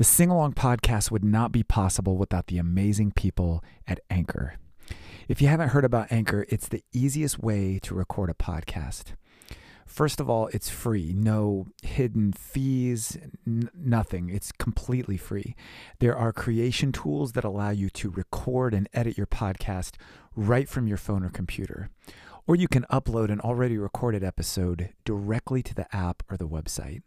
The Sing Along podcast would not be possible without the amazing people at Anchor. If you haven't heard about Anchor, it's the easiest way to record a podcast. First of all, it's free, no hidden fees, n- nothing. It's completely free. There are creation tools that allow you to record and edit your podcast right from your phone or computer. Or you can upload an already recorded episode directly to the app or the website.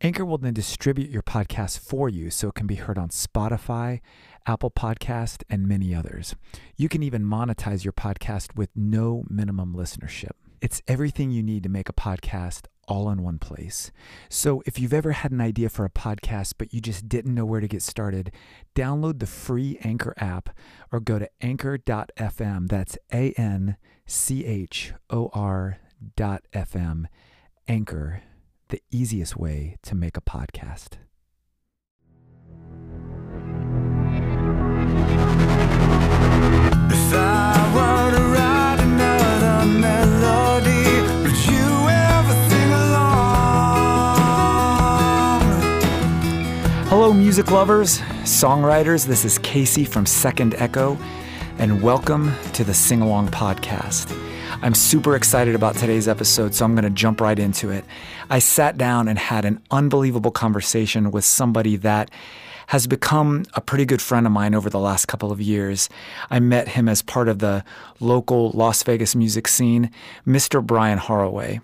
Anchor will then distribute your podcast for you so it can be heard on Spotify, Apple Podcast, and many others. You can even monetize your podcast with no minimum listenership. It's everything you need to make a podcast all in one place. So if you've ever had an idea for a podcast but you just didn't know where to get started, download the free Anchor app or go to anchor.fm. That's A N C H O R dot FM. Anchor the easiest way to make a podcast. If I were to write another melody, would you ever sing along? Hello, music lovers, songwriters. This is Casey from Second Echo, and welcome to the Sing Along Podcast. I'm super excited about today's episode, so I'm going to jump right into it. I sat down and had an unbelievable conversation with somebody that has become a pretty good friend of mine over the last couple of years. I met him as part of the local Las Vegas music scene, Mr. Brian Haraway.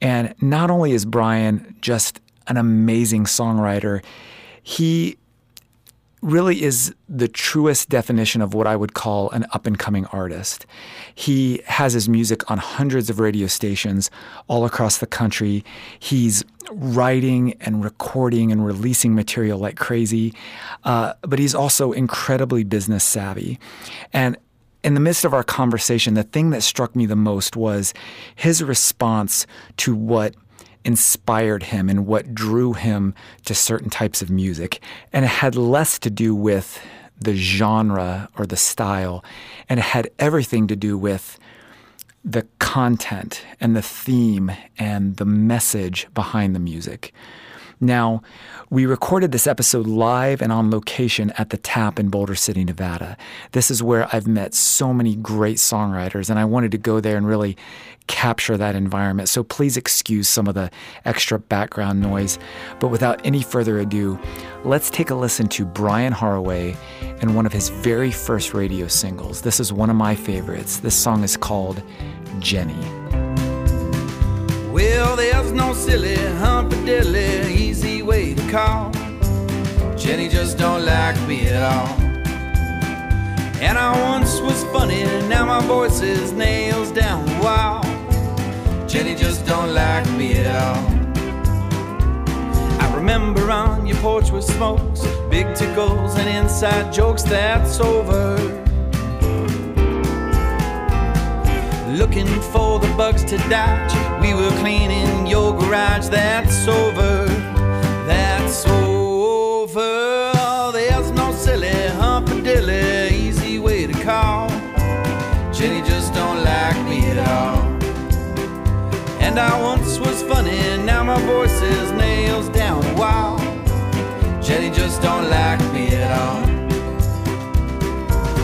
And not only is Brian just an amazing songwriter, he really is the truest definition of what I would call an up and coming artist. He has his music on hundreds of radio stations all across the country. He's writing and recording and releasing material like crazy, uh, but he's also incredibly business savvy. And in the midst of our conversation, the thing that struck me the most was his response to what inspired him and what drew him to certain types of music. And it had less to do with the genre or the style, and it had everything to do with the content and the theme and the message behind the music. Now, we recorded this episode live and on location at the Tap in Boulder City, Nevada. This is where I've met so many great songwriters, and I wanted to go there and really capture that environment. So please excuse some of the extra background noise. But without any further ado, let's take a listen to Brian Haraway and one of his very first radio singles. This is one of my favorites. This song is called Jenny. Well, there's no silly, humpadilly, Jenny just don't like me at all. And I once was funny, now my voice is nails down the wall. Jenny just don't like me at all. I remember on your porch with smokes, big tickles and inside jokes, that's over. Looking for the bugs to dodge. We were cleaning your garage. That's over. And I once was funny, now my voice is nails down wall. Jenny just don't like me at all.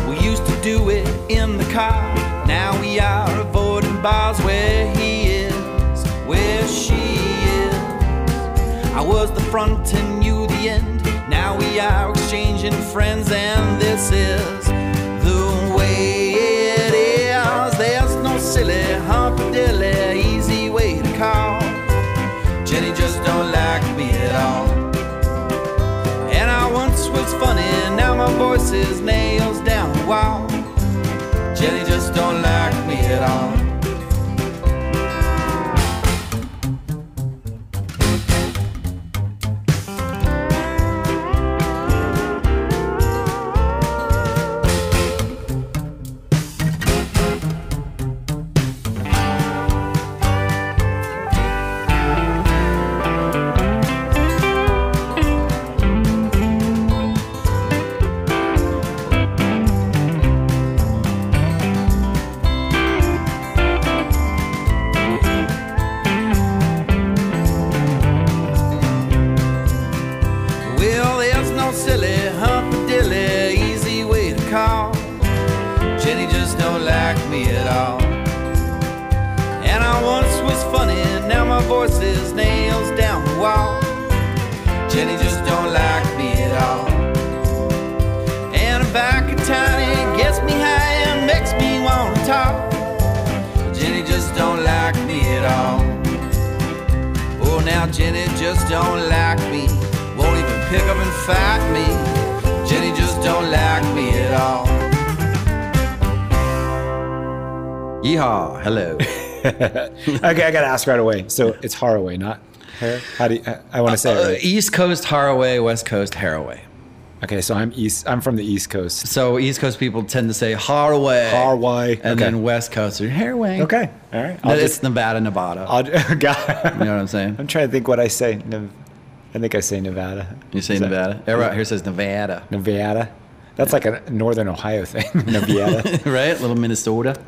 We used to do it in the car. Now we are avoiding bars where he is, where she is. I was the front and you the end. Now we are exchanging friends, and this is call. Jenny just don't like me at all. And I once was funny, now my voice is nails down the wall. Jenny just don't like me at all. Wanna talk. Jenny just don't like me at all. Oh, now Jenny just don't like me. Won't even pick up and fight me. Jenny just don't like me at all. Yeehaw! Hello. okay, I gotta ask right away. So it's Haraway, not Har- How do you, I want to say it Uh, right. East Coast Haraway, West Coast Haraway. Okay, so I'm east. I'm from the East Coast. So East Coast people tend to say Haraway. Haraway, And okay. then West Coast are Haraway. Okay, all right. I'll it's just. Nevada, Nevada. I'll, God. you know what I'm saying? I'm trying to think what I say. I think I say Nevada. You say Is that- Nevada? Everyone out here says Nevada. Nevada. That's like a Northern Ohio thing. Nevada. right? Little Minnesota.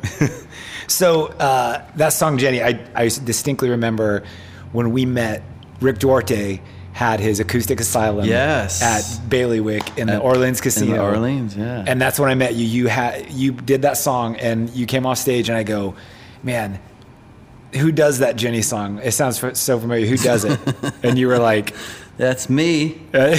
So uh, that song, Jenny, I, I distinctly remember when we met. Rick Duarte had his acoustic asylum Yes. at Bailiwick in the At- Orleans in Casino. the Orleans, yeah. And that's when I met you. You had you did that song, and you came off stage, and I go, man. Who does that Jenny song? It sounds so familiar. Who does it? and you were like, That's me. I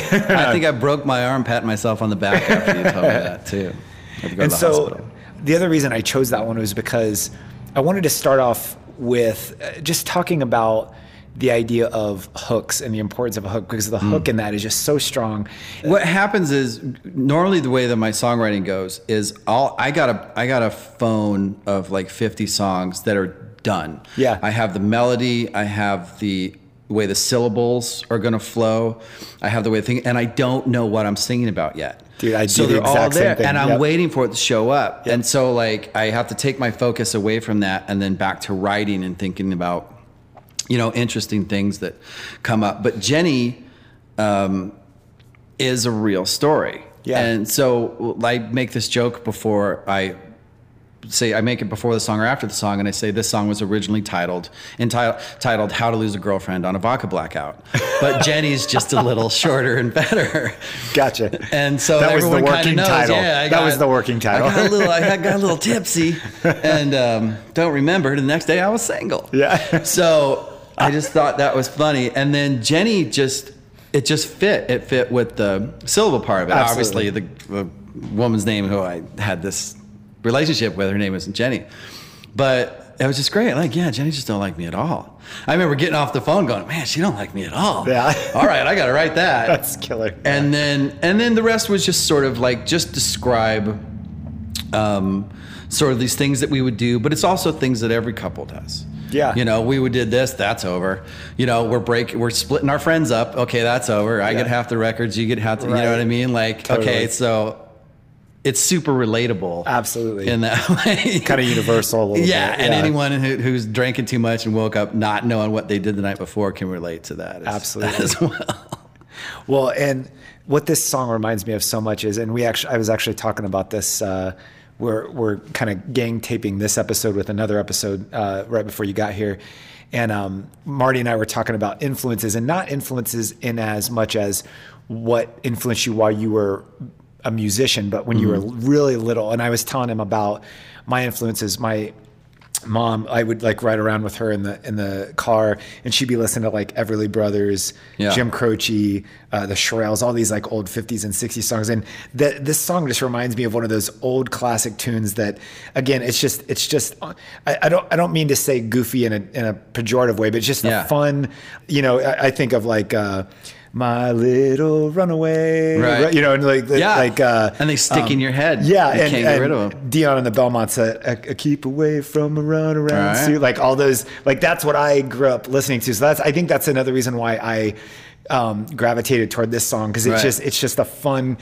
think I broke my arm patting myself on the back after you told me that too. To and to the so hospital. the other reason I chose that one was because I wanted to start off with uh, just talking about the idea of hooks and the importance of a hook because the Hmm. hook in that is just so strong. What happens is normally the way that my songwriting goes is I'll I got a I got a phone of like 50 songs that are done. Yeah. I have the melody, I have the way the syllables are going to flow. I have the way the thing and I don't know what I'm singing about yet. Dude, I so do the they're all exact same there thing. and I'm Yep. waiting for it to show up. And so like I have to take my focus away from that and then back to writing and thinking about you know interesting things that come up. But Jenny um, is a real story. Yeah. And so I make this joke before I say I make it before the song or after the song, and I say this song was originally titled entitled titled "How to Lose a Girlfriend on a Vodka Blackout," but Jenny's just a little shorter and better. Gotcha. And so That was the working knows, title. Yeah, I That was the working title. I got a little, I got a little tipsy, and um, don't remember. The next day, I was single. Yeah. So I just thought that was funny, and then Jenny just it just fit. It fit with the syllable part of it. Absolutely. Obviously, the, the woman's name who I had this relationship with, her name isn't Jenny, but it was just great. Like, yeah, Jenny just don't like me at all. I remember getting off the phone, going, "Man, she don't like me at all." Yeah. All right, I got to write that. That's killer. And then and then the rest was just sort of like just describe um, sort of these things that we would do, but it's also things that every couple does. Yeah. You know, we would did this, that's over. You know, we're break we're splitting our friends up. Okay, that's over. I Yeah. get half the records, you get half the, you know what I mean? Like, Totally. okay, so it's super relatable. Absolutely. In that way. Kind of universal a yeah, bit. and anyone who, who's drinking too much and woke up not knowing what they did the night before can relate to that as, Absolutely. as well. Well, and what this song reminds me of so much is, and we actually, I was actually talking about this. Uh, we're we're kind of gang taping this episode with another episode uh, right before you got here, and um, Marty and I were talking about influences, and not influences in as much as what influenced you while you were a musician, but when you were really little. And I was telling him about my influences, my mom i would like ride around with her in the in the car and she'd be listening to like everly brothers Yeah. jim croce uh, the Shirelles, all these like old 50s and 60s songs and that this song just reminds me of one of those old classic tunes that again it's just it's just I, I don't i don't mean to say goofy in a in a pejorative way but it's just Yeah. a fun you know i, I think of like uh my little runaway Right. you know and like Yeah. like uh And they stick in your head. yeah You and, can't get rid of 'em. Dion and the Belmonts, a, a, a keep away from a run around, All right. Sue, like all those, like that's what I grew up listening to. So that's, I think that's another reason why I um, gravitated toward this song because it's Right. just, it's just a fun.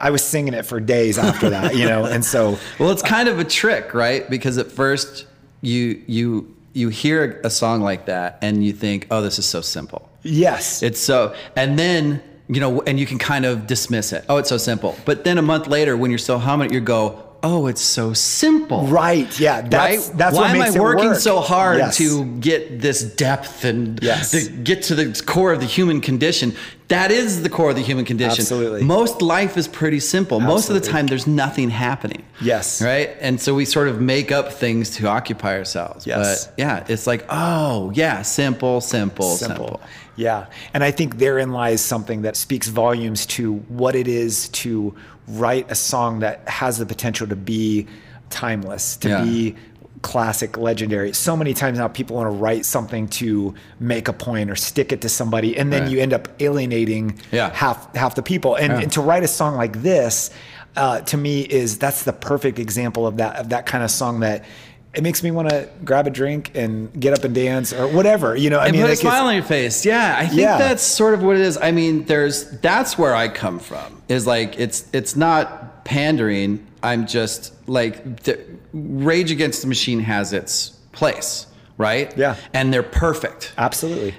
I was singing it for days after that, you know, and so Well, it's kind of a trick, right? Because at first you you you hear a song like that and you think, "Oh, this is so simple." Yes, It's so and then, you know, and you can kind of dismiss it. Oh, it's so simple. But then a month later when you're humming it, you go, oh, it's so simple. Right. Yeah. That's right? that's Why what am I working work. so hard Yes. to get this depth and Yes. to get to the core of the human condition? That is the core of the human condition. Absolutely. Most life is pretty simple. Most of the time, there's nothing happening. Yes. Right. And so we sort of make up things to occupy ourselves. Yes. But yeah, it's like, oh yeah, simple, simple, simple. Yeah. And I think therein lies something that speaks volumes to what it is to write a song that has the potential to be timeless, to Yeah. be classic, legendary. So many times now people want to write something to make a point or stick it to somebody and then Right. you end up alienating Yeah. half half the people. And, Yeah. and to write a song like this, uh, to me is that's the perfect example of that of that kind of song that it makes me want to grab a drink and get up and dance or whatever. You know, I and mean, put a smile on your face. Yeah, I think Yeah. that's sort of what it is. I mean, there's that's where I come from. Is like it's it's not pandering. I'm just like the, Rage Against the Machine has its place, right? Yeah. and they're perfect. Absolutely.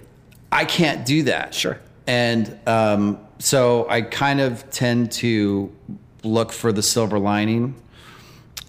I can't do that. Sure. And um, so I kind of tend to look for the silver lining.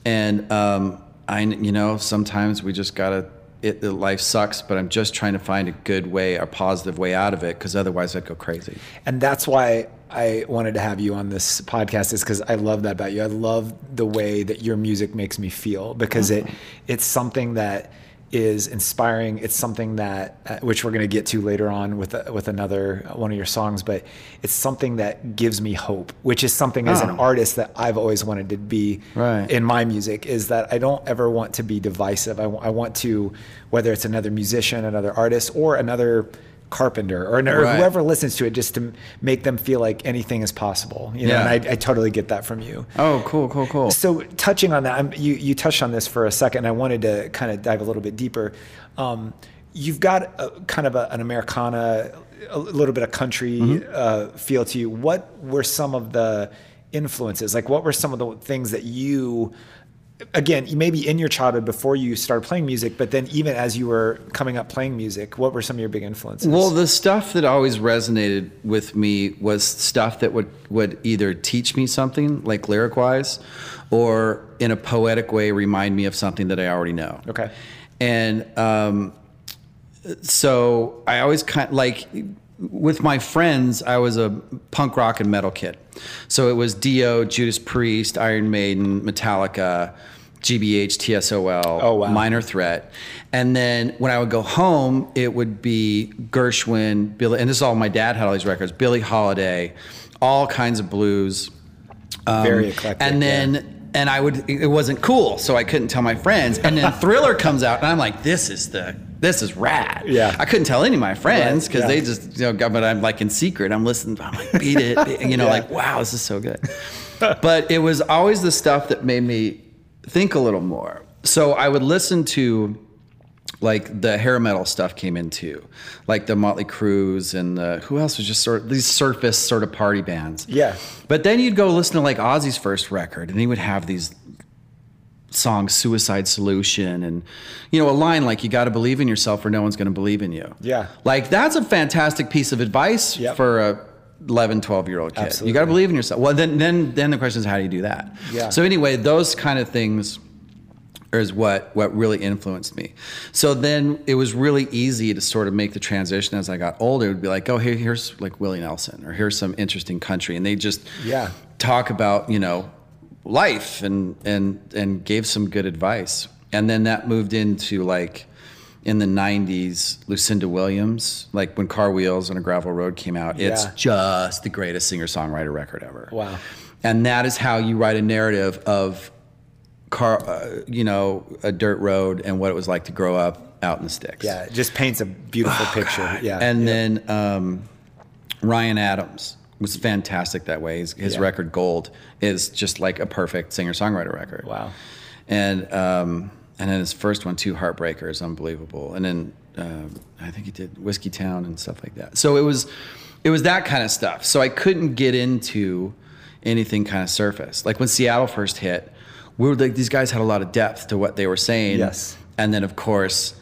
And um, I, you know, sometimes we just gotta. It, the life sucks, but I'm just trying to find a good way, a positive way out of it, because otherwise I'd go crazy. And that's why I wanted to have you on this podcast is because I love that about you. I love the way that your music makes me feel because mm-hmm. it it's something that is inspiring. It's something that uh, which we're going to get to later on with uh, with another one of your songs, but it's something that gives me hope, which is something as an Oh. artist that I've always wanted to be Right. in my music is that I don't ever want to be divisive. I, I want to whether it's another musician, another artist, or another carpenter or, or Right. whoever listens to it just to make them feel like anything is possible you know Yeah. and I, I totally get that from you Oh, cool, cool, cool. so touching on that I'm, you, you touched on this for a second and i wanted to kind of dive a little bit deeper um, you've got a, kind of a, an americana a little bit of country Mm-hmm. uh, feel to you what were some of the influences like what were some of the things that you again maybe in your childhood before you started playing music but then even as you were coming up playing music what were some of your big influences Well, the stuff that always resonated with me was stuff that would, would either teach me something, like lyric wise, or in a poetic way remind me of something that I already know. Okay. And um, so I always kind of like with my friends, I was a punk rock and metal kid. So it was Dio, Judas Priest, Iron Maiden, Metallica, GBH, TSOL, Oh, wow. Minor Threat. And then when I would go home, it would be Gershwin, Billy, and this is all my dad had all these records, Billie Holiday, all kinds of blues. Um, Very eclectic, And then yeah. and I would it wasn't cool, so I couldn't tell my friends. And then Thriller comes out, and I'm like, this is the this is rad. Yeah. I couldn't tell any of my friends Right, because yeah. they just you know, got- but I'm like in secret. I'm listening. I'm like, beat it, you know, Yeah. like wow, this is so good. but it was always the stuff that made me think a little more. So I would listen to like the hair metal stuff came into, like the Motley Crues and the, who else was just sort of these surface sort of party bands. Yeah. But then you'd go listen to like Ozzy's first record, and he would have these songs, "Suicide Solution," and you know a line like "You got to believe in yourself, or no one's going to believe in you." Yeah. like that's a fantastic piece of advice Yep. for a 11, 12 year old kid. Absolutely. You got to believe in yourself. Well, then, then, then the question is, how do you do that? Yeah. So anyway, those kind of things is what what really influenced me. So then it was really easy to sort of make the transition as I got older. It would be like, oh, here, here's like Willie Nelson, or here's some interesting country, and they just Yeah. talk about you know life and and and gave some good advice. And then that moved into like in the 90s lucinda williams like when car wheels on a gravel road came out it's just the greatest singer-songwriter record ever Wow. and that is how you write a narrative of car uh, you know a dirt road and what it was like to grow up out in the sticks Yeah, it just paints a beautiful picture. Yeah. Oh, and yeah. then um, Ryan Adams was fantastic that way. His, his Yeah. record Gold is just like a perfect singer songwriter record. Wow. And um, and then his first one, Two Heartbreaker, is unbelievable. And then um I think he did Whiskeytown and stuff like that. So it was it was that kind of stuff. So I couldn't get into anything kind of surface. Like when Seattle first hit, we were like these guys had a lot of depth to what they were saying. Yes. And then of course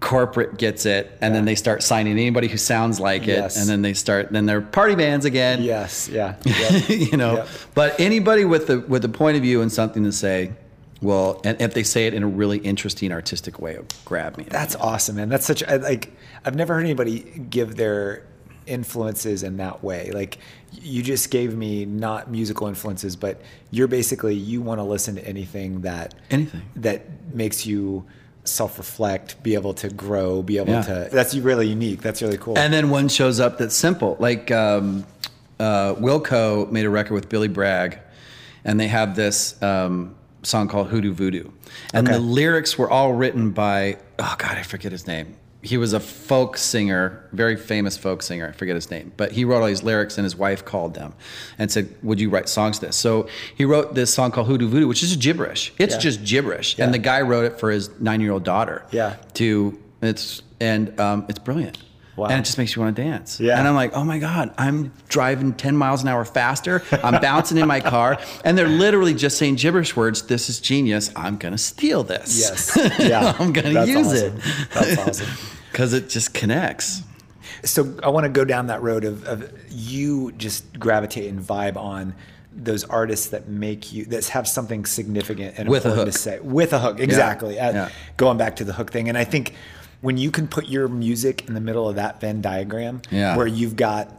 corporate gets it and then they start signing anybody who sounds like it Yes. and then they start then they're party bands again Yes. Yeah. Yep. you know Yep. but anybody with the with a point of view and something to say well and if they say it in a really interesting artistic way grab me That's awesome, man. That's such I- like I've never heard anybody give their influences in that way. Like you just gave me not musical influences, but you're basically you want to listen to anything that Anything. that makes you self-reflect, be able to grow, be able Yeah. to. That's really unique. That's really cool. And then one shows up that's simple. Like um, uh, Wilco made a record with Billy Bragg, and they have this um, song called Hoodoo Voodoo. And Okay. the lyrics were all written by, oh God, I forget his name. He was a folk singer, very famous folk singer. I forget his name. But he wrote all these lyrics, and his wife called them and said, Would you write songs to this? So he wrote this song called Hoodoo Voodoo, which is gibberish. It's Yeah. just gibberish. Yeah. And the guy wrote it for his nine year old daughter. Yeah. To, it's, and um, it's brilliant. Wow. And it just makes you want to dance. Yeah. And I'm like, oh my God, I'm driving 10 miles an hour faster. I'm bouncing in my car. And they're literally just saying gibberish words. This is genius. I'm going to steal this. yes. Yeah. I'm going to use awesome. it. That's awesome. Because it just connects. So I want to go down that road of, of you just gravitate and vibe on those artists that make you that have something significant and With a important hook. to say with a hook exactly Uh, Yeah. going back to the hook thing and I think when you can put your music in the middle of that Venn diagram Yeah. where you've got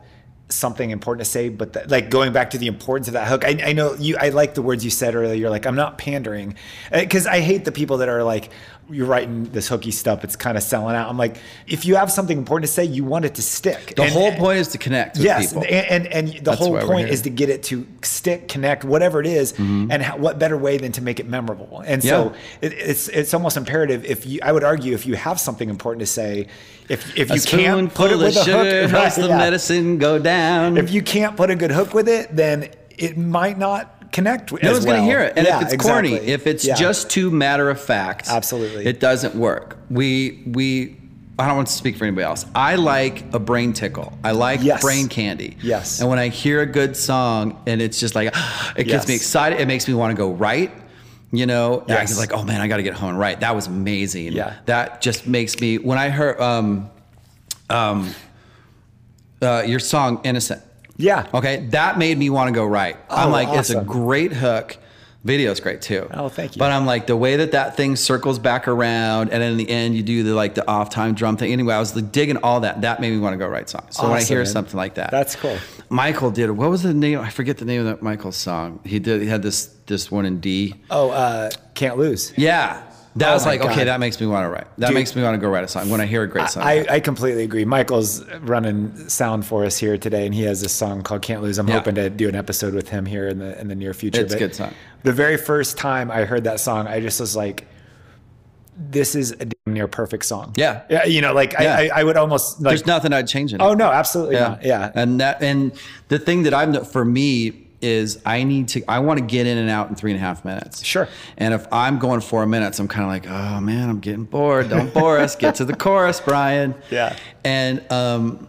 something important to say but that, like going back to the importance of that hook I, I know you I like the words you said earlier you're like I'm not pandering uh, because I hate the people that are like you're writing this hooky stuff it's kind of selling out I'm like if you have something important to say you want it to stick The And- whole point is to connect with yes people. and, and and the That's whole point. Mm-hmm. is to get it to stick connect whatever it is, and how, what better way than to make it memorable and so it, it's it's almost imperative if you i would argue if you have something important to say if if A you can't put it with a sugar hook helps the yeah. medicine go down. if you can't put a good hook with it then it might not connect with no one's going to hear it. And Yeah, if it's corny, if it's Yeah. just too matter of fact, Absolutely. it doesn't work. We we I don't want to speak for anybody else. I like a brain tickle. I like Yes. brain candy. Yes. And when I hear a good song and it's just like it gets me excited, it makes me want to go right. You know, and I Yes. like, oh man, I got to get home and right. That was amazing. Yeah. That just makes me when I heard um um uh, your song "Innocent." Yeah Okay, that made me want to go right. I'm Oh, like, it's a great hook. Video's great too. Oh, thank you. But I'm like the way that that thing circles back around, and in the end you do the like the off time drum thing. Anyway, I was like, digging all that. That made me want to go right songs. So when I hear man. something like that, That's cool. Michael did. What was the name? I forget the name of that Michael song. He did. He had this this one in D. oh uh can't lose Yeah, that Oh was like okay. That makes me want to write. That Dude. makes me want to go write a song when I hear a great song. I, I completely agree. Michael's running sound for us here today, and he has this song called "Can't Lose." I'm Yeah. hoping to do an episode with him here in the in the near future. It's a good song. The very first time I heard that song, I just was like, "This is a damn near perfect song." Yeah. yeah. You know, like Yeah. I, I, I would almost like. There's nothing I'd change in it. oh no, absolutely not. Yeah, And that and the thing that I'm for me is I need to I want to get in and out in three and a half minutes. Sure. And if I'm going four minutes, I'm kind of like, oh man, I'm getting bored. Don't bore us. Get to the chorus, Brian. Yeah. And um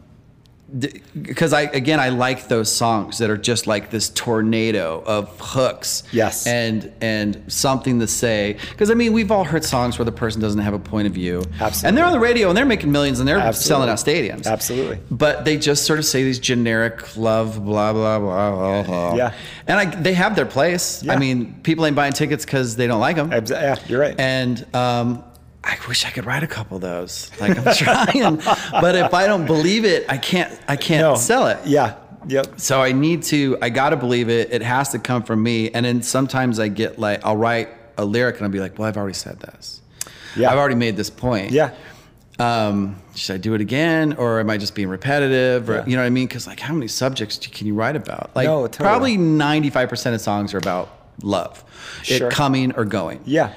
because I again I like those songs that are just like this tornado of hooks. Yes. And and something to say because I mean we've all heard songs where the person doesn't have a point of view. Absolutely. And they're on the radio and they're making millions and they're Absolutely. selling out stadiums. Absolutely. But they just sort of say these generic love, blah blah blah blah. blah. Yeah. And I, they have their place. Yeah. I mean, people ain't buying tickets because they don't like them. Yeah, you're right. And um, I wish I could write a couple of those. Like I'm trying, but if I don't believe it, I can't. I can't no, sell it. Yeah, yep. So I need to. I got to believe it. It has to come from me. And then sometimes I get like, I'll write a lyric and I'll be like, well, I've already said this. Yeah. I've already made this point. Yeah, Um, should I do it again, or am I just being repetitive? Or Yeah. you know what I mean? Because like, how many subjects can you write about? Like, No, totally. probably ninety-five percent of songs are about love, Sure. it coming or going. yeah,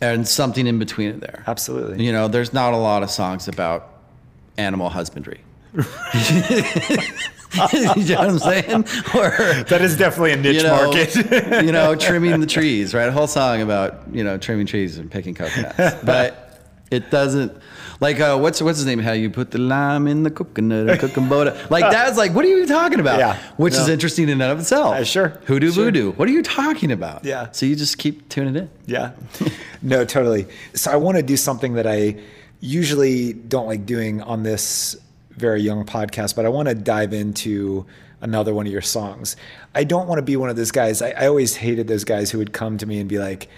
and something in between it there. Absolutely. You know, there's not a lot of songs about animal husbandry. you know what I'm saying? Or that is definitely a niche you know, market. you know, trimming the trees, right? A whole song about you know trimming trees and picking coconuts, but it doesn't. Like uh, what's what's his name? How you put the lime in the coconut and cooking boda? Like that's like what are you talking about? Yeah. which is interesting in and of itself. Uh, sure. hoodoo Sure. voodoo. What are you talking about? Yeah. So you just keep tuning in. Yeah. No, totally. So I want to do something that I usually don't like doing on this very young podcast, but I want to dive into another one of your songs. I don't want to be one of those guys. I, I always hated those guys who would come to me and be like,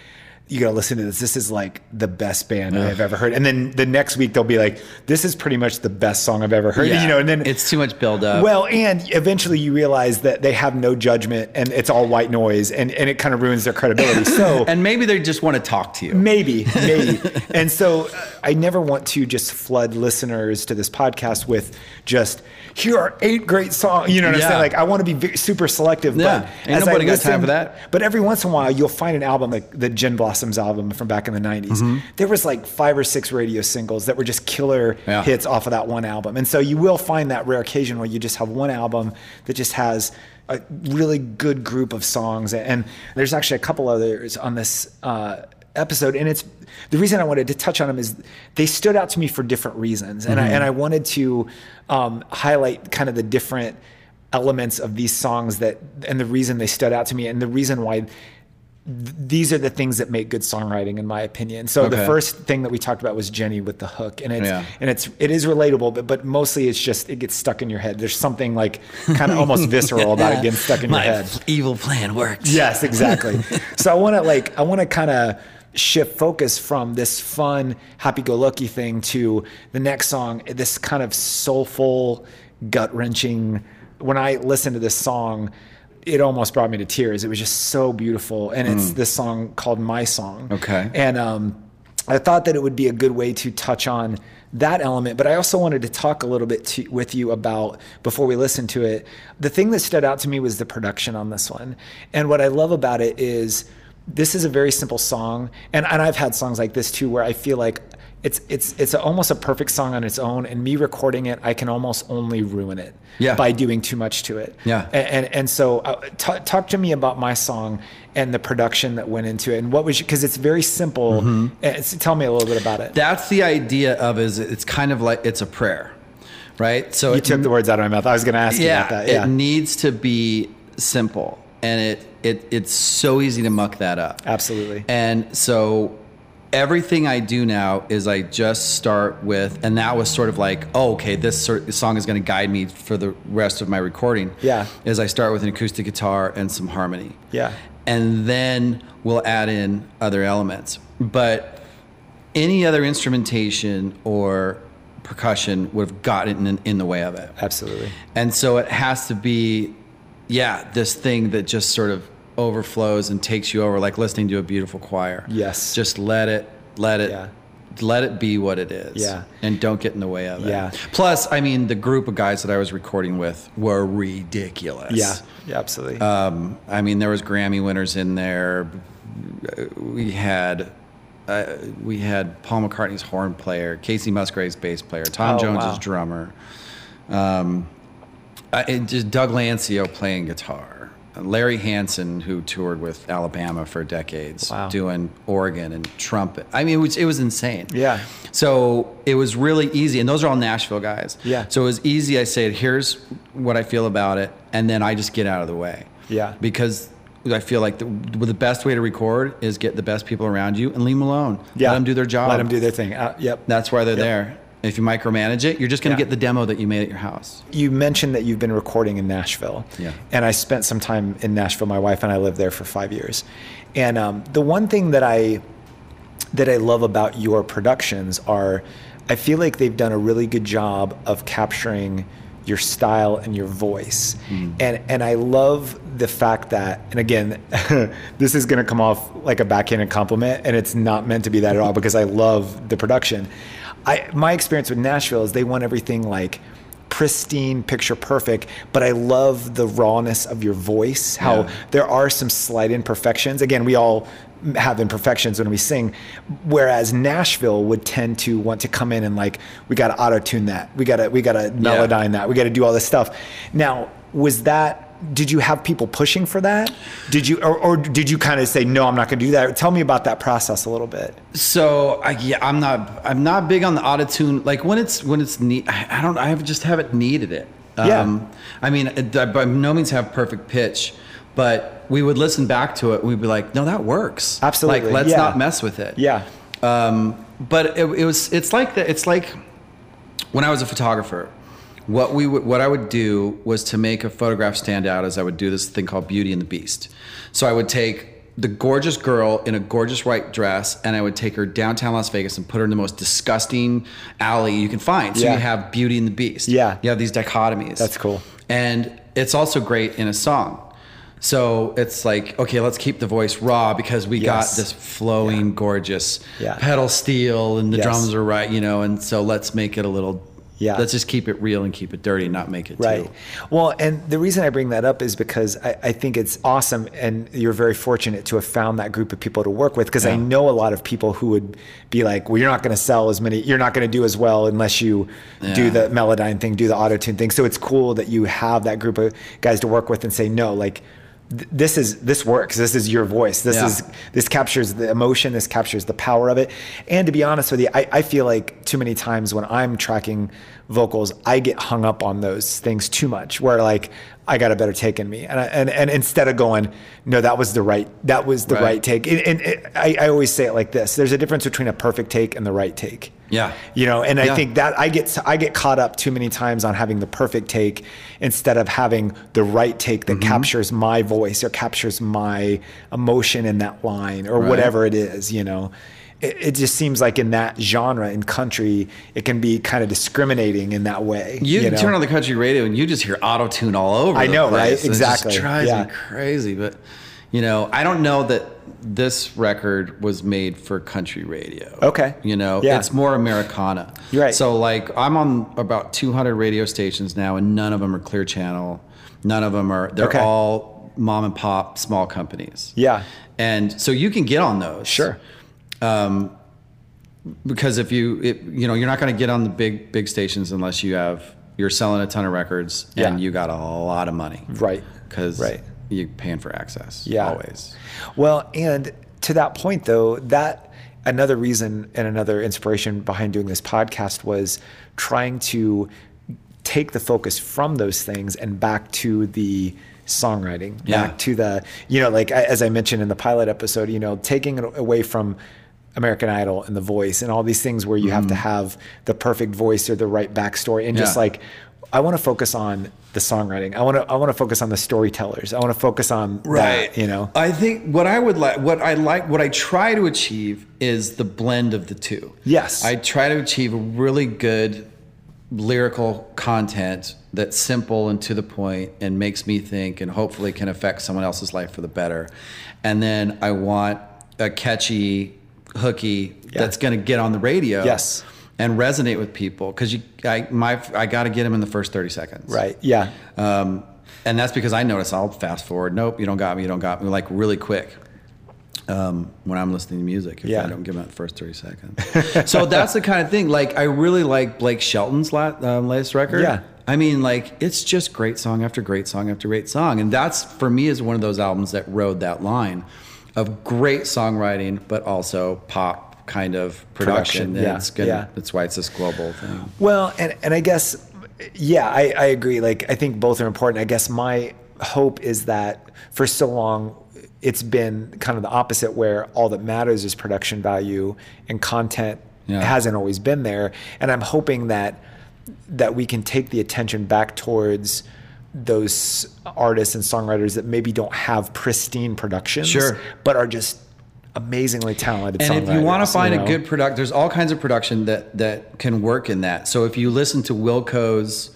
you gotta listen to this. This is like the best band I've ever heard. And then the next week they'll be like, this is pretty much the best song I've ever heard. Yeah. You know, and then it's too much build up. well, and eventually you realize that they have no judgment and it's all white noise and, and it kind of ruins their credibility. So and maybe they just want to talk to you. Maybe, maybe. and so uh, I never want to just flood listeners to this podcast with just here are eight great songs. You know what I'm saying? Like I want to be super selective. Yeah. But Ain't as I nobody got time for that. But every once in a while, you'll find an album like the Gin Blossoms album from back in the '90s. Mm-hmm. There was like five or six radio singles that were just killer Yeah. hits off of that one album. And so you will find that rare occasion where you just have one album that just has a really good group of songs. And there's actually a couple others on this uh, episode. And it's the reason I wanted to touch on them is they stood out to me for different reasons. And, I, and I wanted to um, highlight kind of the different elements of these songs that and the reason they stood out to me and the reason why these are the things that make good songwriting in my opinion so the first thing that we talked about was jenny with the hook and it's Yeah. and it's it is relatable but but mostly it's just it gets stuck in your head there's something like kind of almost visceral about it getting stuck in My your head evil plan worked. Yes, exactly. so I want to like I want to kind of shift focus from this fun happy-go-lucky thing to the next song, this kind of soulful, gut-wrenching. When I listen to this song, it almost brought me to tears. It was just so beautiful, and it's this song called "My Song." Okay. and um, I thought that it would be a good way to touch on that element, but I also wanted to talk a little bit to, with you about before we listen to it. The thing that stood out to me was the production on this one, and what I love about it is this is a very simple song, and and I've had songs like this too where I feel like. It's it's it's almost a perfect song on its own, and me recording it, I can almost only ruin it Yeah. by doing too much to it. Yeah. and and, and so uh, t- talk to me about my song and the production that went into it, and what was because it's very simple. Mm-hmm. Uh, tell me a little bit about it. That's the idea of is it's kind of like it's a prayer, right? So You it, took the words out of my mouth. I was going to ask you about that. Yeah, it needs to be simple, and it it it's so easy to muck that up. absolutely. And so everything I do now is I just start with, and that was sort of like, oh, okay, this song is going to guide me for the rest of my recording. Yeah. Is I start with an acoustic guitar and some harmony. Yeah. And then we'll add in other elements. But any other instrumentation or percussion would have gotten in, in the way of it. Absolutely. And so it has to be, yeah, this thing that just sort of overflows and takes you over, like listening to a beautiful choir. Yes. Just let it, let it, Yeah. let it be what it is. Yeah. And don't get in the way of it. Yeah. Plus, I mean, the group of guys that I was recording with were ridiculous. Yeah. Yeah. Absolutely. Um, I mean, there was Grammy winners in there. We had. Uh, we had Paul McCartney's horn player, Kacey Musgraves' bass player, Tom Oh, Jones's wow. drummer, um, and just Doug Lancio playing guitar, Larry Hansen who toured with Alabama for decades, Wow. doing organ and trumpet. I mean, it was it was insane. Yeah. So it was really easy, and those are all Nashville guys. Yeah. So it was easy. I said, "Here's what I feel about it," and then I just get out of the way. Yeah. Because I feel like the, the best way to record is get the best people around you and leave them alone. yeah. Let them do their job. Let them do their thing. Uh, yep. That's why they're Yep. there. If you micromanage it, you're just going to Yeah. get the demo that you made at your house. you mentioned that you've been recording in Nashville. Yeah. And I spent some time in Nashville. My wife and I lived there for five years. And um, the one thing that I that I love about your productions are I feel like they've done a really good job of capturing your style and your voice. And and I love the fact that and again this is going to come off like a backhanded compliment and it's not meant to be that at all because I love the production. I my experience with Nashville is they want everything like pristine, picture perfect, but I love the rawness of your voice, how Yeah. there are some slight imperfections. Again, we all have imperfections when we sing, whereas Nashville would tend to want to come in and like, we got to auto tune that. We got to, we got to melodyne that. We got to do all this stuff. Now, was that, did you have people pushing for that? Did you, or, or did you kind of say, no, I'm not going to do that? Tell me about that process a little bit. So I, yeah, I'm not I'm not big on the auto tune. Like when it's when it's need, I I don't I have just haven't needed it. Yeah. I mean, I by no means have perfect pitch, but we would listen back to it. We'd be like, no, that works. Absolutely, Like let's yeah. not mess with it. Yeah. Um, but it, it was it's like that it's like when I was a photographer what we would, what I would do was to make a photograph stand out as I would do this thing called Beauty and the Beast. So I would take the gorgeous girl in a gorgeous white dress and I would take her downtown Las Vegas and put her in the most disgusting alley you can find. So Yeah. you have Beauty and the Beast. Yeah. You have these dichotomies. That's cool. And it's also great in a song. So it's like, okay, let's keep the voice raw because we Yes. got this flowing, gorgeous Yeah. pedal steel and the Yes. drums are right, you know, and so let's make it a little, Yeah. let's just keep it real and keep it dirty, and not make it Right. too. Well, and the reason I bring that up is because I, I think it's awesome, and you're very fortunate to have found that group of people to work with. Because I know a lot of people who would be like, "Well, you're not going to sell as many. You're not going to do as well unless you do the Melodyne thing, do the auto tune thing." So it's cool that you have that group of guys to work with and say, "No, like." Th- This is this works. This is your voice. This Yeah. is this captures the emotion. This captures the power of it. And to be honest with you, I, I feel like too many times when I'm tracking vocals, I get hung up on those things too much. Where like I got a better take in me, and I, and and instead of going, no, that was the right that was the right, Right. take. And, and it, I, I always say it like this: there's a difference between a perfect take and the right take. Yeah. You know, and I Yeah. think that I get I get caught up too many times on having the perfect take instead of having the right take Mm-hmm. that captures my voice or captures my emotion in that line or Right. whatever it is, you know. It, it just seems like in that genre in country, it can be kind of discriminating in that way. You, know? turn on the country radio and you just hear auto tune all over. I the know, right? place. It just Exactly. drives Yeah. me crazy. But you know, I don't know that this record was made for country radio. Okay. You know, Yeah. it's more Americana. You're right. So like, I'm on about 200 radio stations now, and none of them are Clear Channel. None of them are. They're Okay. all mom and pop small companies. Yeah. And so you can get on those. Sure. Um, because if you it, you know you're not going to get on the big big stations unless you have you're selling a ton of records Yeah. and you got a lot of money Right. because Right. You're paying for access Yeah. always Well, and to that point, though, that another reason and another inspiration behind doing this podcast was trying to take the focus from those things and back to the songwriting, Yeah. back to the, you know, like as I mentioned in the pilot episode, you know, taking it away from American Idol and The Voice and all these things where you have to have the perfect voice or the right backstory and just Mm. Like I want to focus on the songwriting. I want to I want to focus on the storytellers. I want to focus on that, you know. i think what i would like what i like what i try to achieve is the blend of the two Yes. i try to achieve a really good lyrical content that's simple and to the point and makes me think and hopefully can affect someone else's life for the better. And then I want a catchy hooky Yeah. that's going to get on the radio. Yes. And resonate with people because you, I, my, I got to get them in the first thirty seconds. Right. Yeah. Um, and that's because I notice I'll fast forward. Nope, you don't got me. You don't got me. Like really quick. Um, when I'm listening to music, if Yeah. I don't give them the first 30 seconds. so that's the kind of thing. Like I really like Blake Shelton's la- um, latest record. Yeah. I mean, like it's just great song after great song after great song, and that's for me is one of those albums that rode that line of great songwriting, but also pop kind of production. Production, yeah, it's gonna, yeah. That's why it's this global thing. Well, and and I guess yeah, I, I agree. Like I think both are important. I guess my hope is that for so long it's been kind of the opposite where all that matters is production value and content Yeah. hasn't always been there. And I'm hoping that that we can take the attention back towards those artists and songwriters that maybe don't have pristine productions Sure. but are just amazingly talented And if you want to find know? a good product, there's all kinds of production that that can work in that. So if you listen to Wilco's,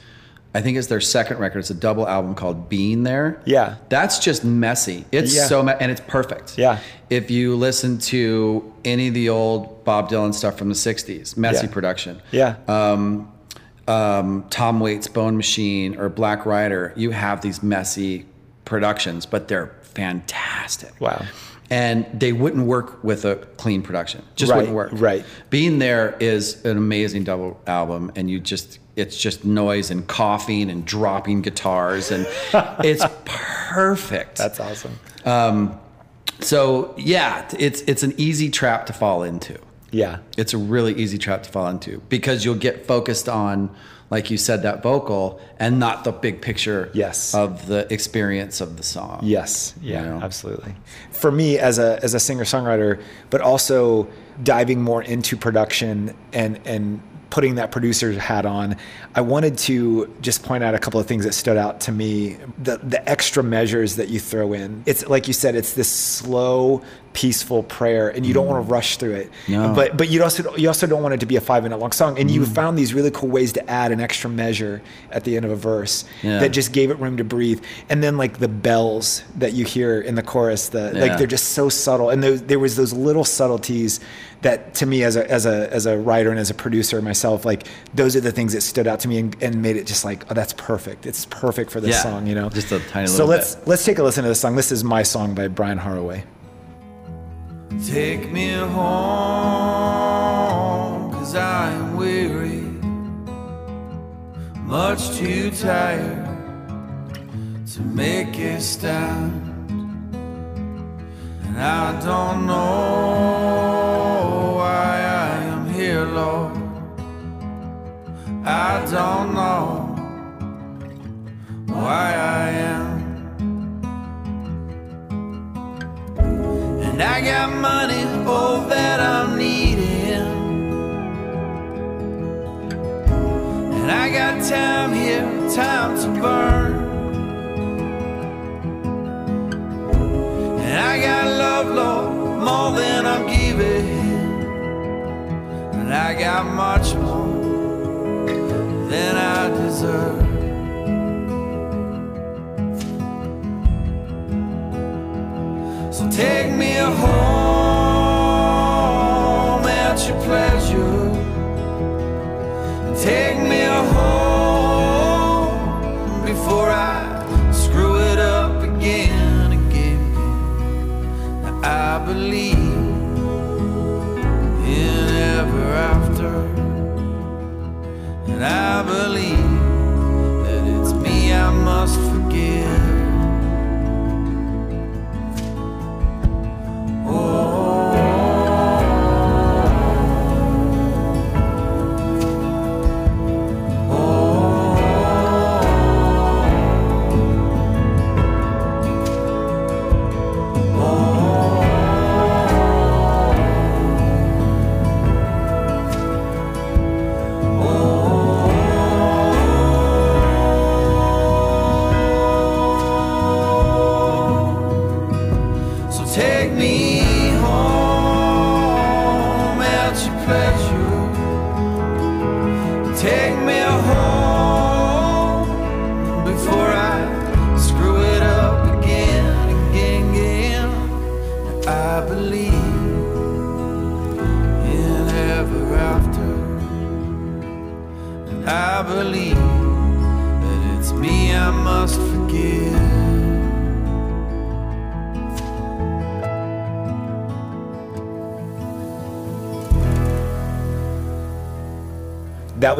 I think it's their second record. It's a double album called Being There. Yeah. that's just messy. It's Yeah. so me- and it's perfect. Yeah. If you listen to any of the old Bob Dylan stuff from the '60s, messy Yeah. production. Yeah. Um, um, Tom Waits' Bone Machine or Black Rider, you have these messy productions, but they're fantastic. Wow. And they wouldn't work with a clean production. Just Right, wouldn't work. right. Being there is an amazing double album, and you just it's just noise and coughing and dropping guitars, and it's perfect. That's awesome. Um, so yeah, it's it's an easy trap to fall into. Yeah. It's a really easy trap to fall into because you'll get focused on like you said, that vocal, and not the big picture Yes. of the experience of the song. Yes, yeah, know? absolutely. For me, as a as a singer songwriter, but also diving more into production and and putting that producer hat on, I wanted to just point out a couple of things that stood out to me. The the extra measures that you throw in. It's like you said, it's this slow, peaceful prayer, and you don't want to mm. rush through it. No. But but you also you also don't want it to be a five minute long song. And you mm. found these really cool ways to add an extra measure at the end of a verse Yeah. that just gave it room to breathe. And then like the bells that you hear in the chorus, the Yeah. like they're just so subtle. And those, there was those little subtleties that to me as a as a as a writer and as a producer myself, like those are the things that stood out to me and, and made it just like, oh, that's perfect. It's perfect for this Yeah. song, you know. Just a tiny little So let's bit. let's take a listen to this song. This is my song by Brian Haraway. Take me home, cause I am weary, much too tired to make a stand. And I don't know why I am here, Lord. I don't know why I am. And I got money, oh, that I'm needing. And I got time here, time to burn. And I got love, Lord, more than I'm giving. And I got much more than I deserve. So take me home at your pleasure. Take me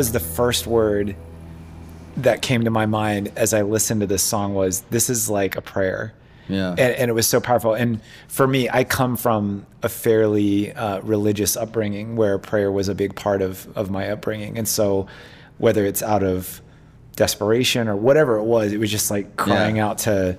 was the first word that came to my mind as I listened to this song was this is like a prayer. Yeah. And, and it was so powerful. And for me, I come from a fairly uh, religious upbringing where prayer was a big part of, of my upbringing. And so whether it's out of desperation or whatever it was, it was just like crying Yeah. out to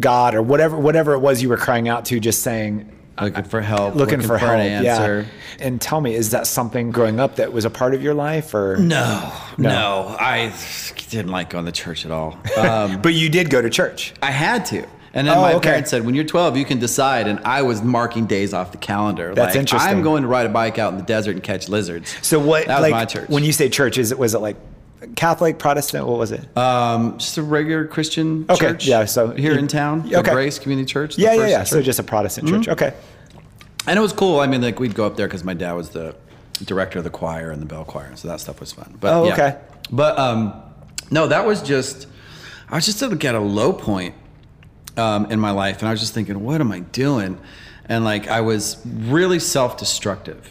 God or whatever, whatever it was you were crying out to, just saying, Looking for help. looking, for, help. an answer. Yeah. And tell me, is that something growing up that was a part of your life or? No, No. no, I didn't like going to church at all. Um, But you did go to church. I had to. And then Oh, my okay. parents said, when you're 12, you can decide. And I was marking days off the calendar. That's like, interesting. I'm going to ride a bike out in the desert and catch lizards. So what? That was like my church. when you say church, is it was it like Catholic, Protestant? What was it? um, just a regular Christian Okay, church. yeah, so here you- in town, okay. the Grace Community Church. the yeah, yeah, yeah. So church. just a Protestant Mm-hmm. church. Okay. And it was cool. I mean, like we'd go up there because my dad was the director of the choir and the bell choir, so that stuff was fun. But Oh, yeah. okay. But um, no, that was just I was just at a low point um, in my life, and I was just thinking, what am I doing? And like I was really self-destructive,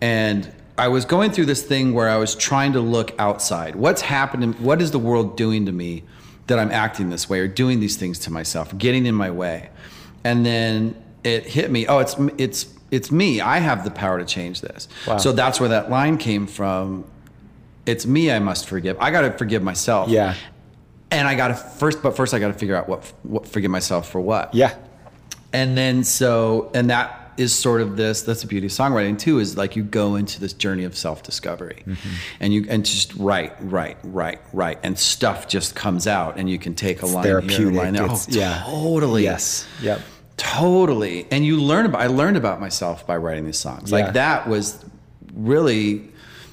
and I was going through this thing where I was trying to look outside. What's happening? What is the world doing to me that I'm acting this way or doing these things to myself, getting in my way? And then it hit me. Oh, it's it's it's me. I have the power to change this. Wow. So that's where that line came from. It's me I must forgive. I got to forgive myself. Yeah. And I got to first, but first I got to figure out what, what forgive myself for what. Yeah. And then so, and that is sort of this. That's the beauty of songwriting too. Is like you go into this journey of self discovery, Mm-hmm. and you and just write, write, write, write, and stuff just comes out, and you can take a line here, a therapeutic. line there. It's- oh, yeah. totally. Yes. Yep. Totally. And you learn about I learned about myself by writing these songs. Yeah. Like that was really,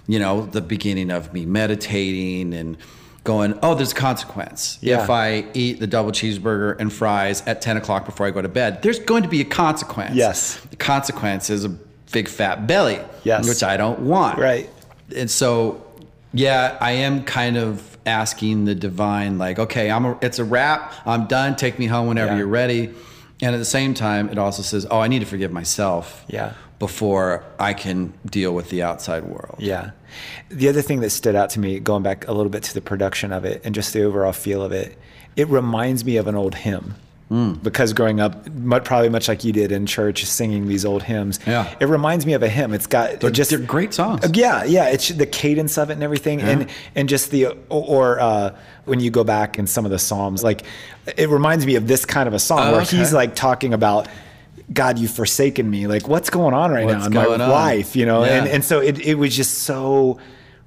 you know, the beginning of me meditating and going, oh, there's a consequence. Yeah. If I eat the double cheeseburger and fries at 10 o'clock before I go to bed, there's going to be a consequence. Yes. The consequence is a big fat belly. Yes. Which I don't want. Right. And so, yeah, I am kind of asking the divine, like, okay, I'm a, it's a wrap. I'm done. Take me home whenever Yeah. you're ready. And at the same time, it also says, oh, I need to forgive myself. Yeah. Before I can deal with the outside world. Yeah. The other thing that stood out to me, going back a little bit to the production of it and just the overall feel of it, it reminds me of an old hymn. Because growing up, probably much like you did in church, singing these old hymns, Yeah. it reminds me of a hymn. It's got They're it just they're great songs. Uh, Yeah, yeah. It's the cadence of it and everything, and and just the or uh, when you go back in some of the psalms, like it reminds me of this kind of a song Oh, where okay. he's like talking about. God, you've forsaken me. Like, what's going on right now What's in my on? life? You know, and and so it it was just so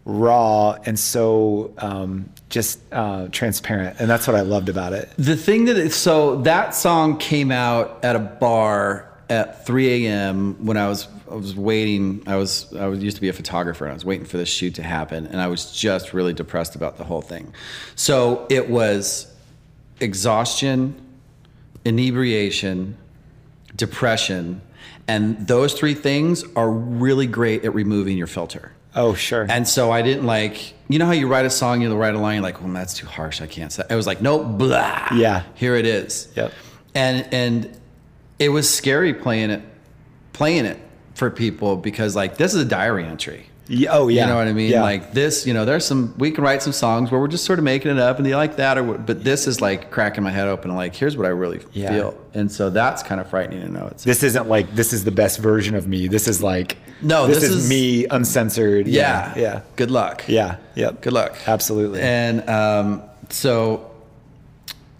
raw and so um, just uh, transparent, and that's what I loved about it. The thing that so that song came out at a bar at 3 a.m. when I was I was waiting. I was I was used to be a photographer and I was waiting for this shoot to happen, and I was just really depressed about the whole thing. So it was exhaustion, inebriation, depression, and those three things are really great at removing your filter. Oh, sure. And so I didn't like, you know how you write a song, you write a line, you're like, well, that's too harsh. I can't say. I was like, nope, blah. Yeah. Here it is. Yep. And and it was scary playing it, playing it for people because like this is a diary entry. Yeah, oh, yeah. You know what I mean? Yeah. Like this, you know, there's some we can write some songs where we're just sort of making it up and they like that or but this is like cracking my head open like here's what I really Yeah. feel. And so that's kind of frightening to know it's this isn't like this is the best version of me. This is like No, this, this is, is- me uncensored. yeah. yeah, Good luck. yeah, yep. Good luck. Absolutely. And um, so,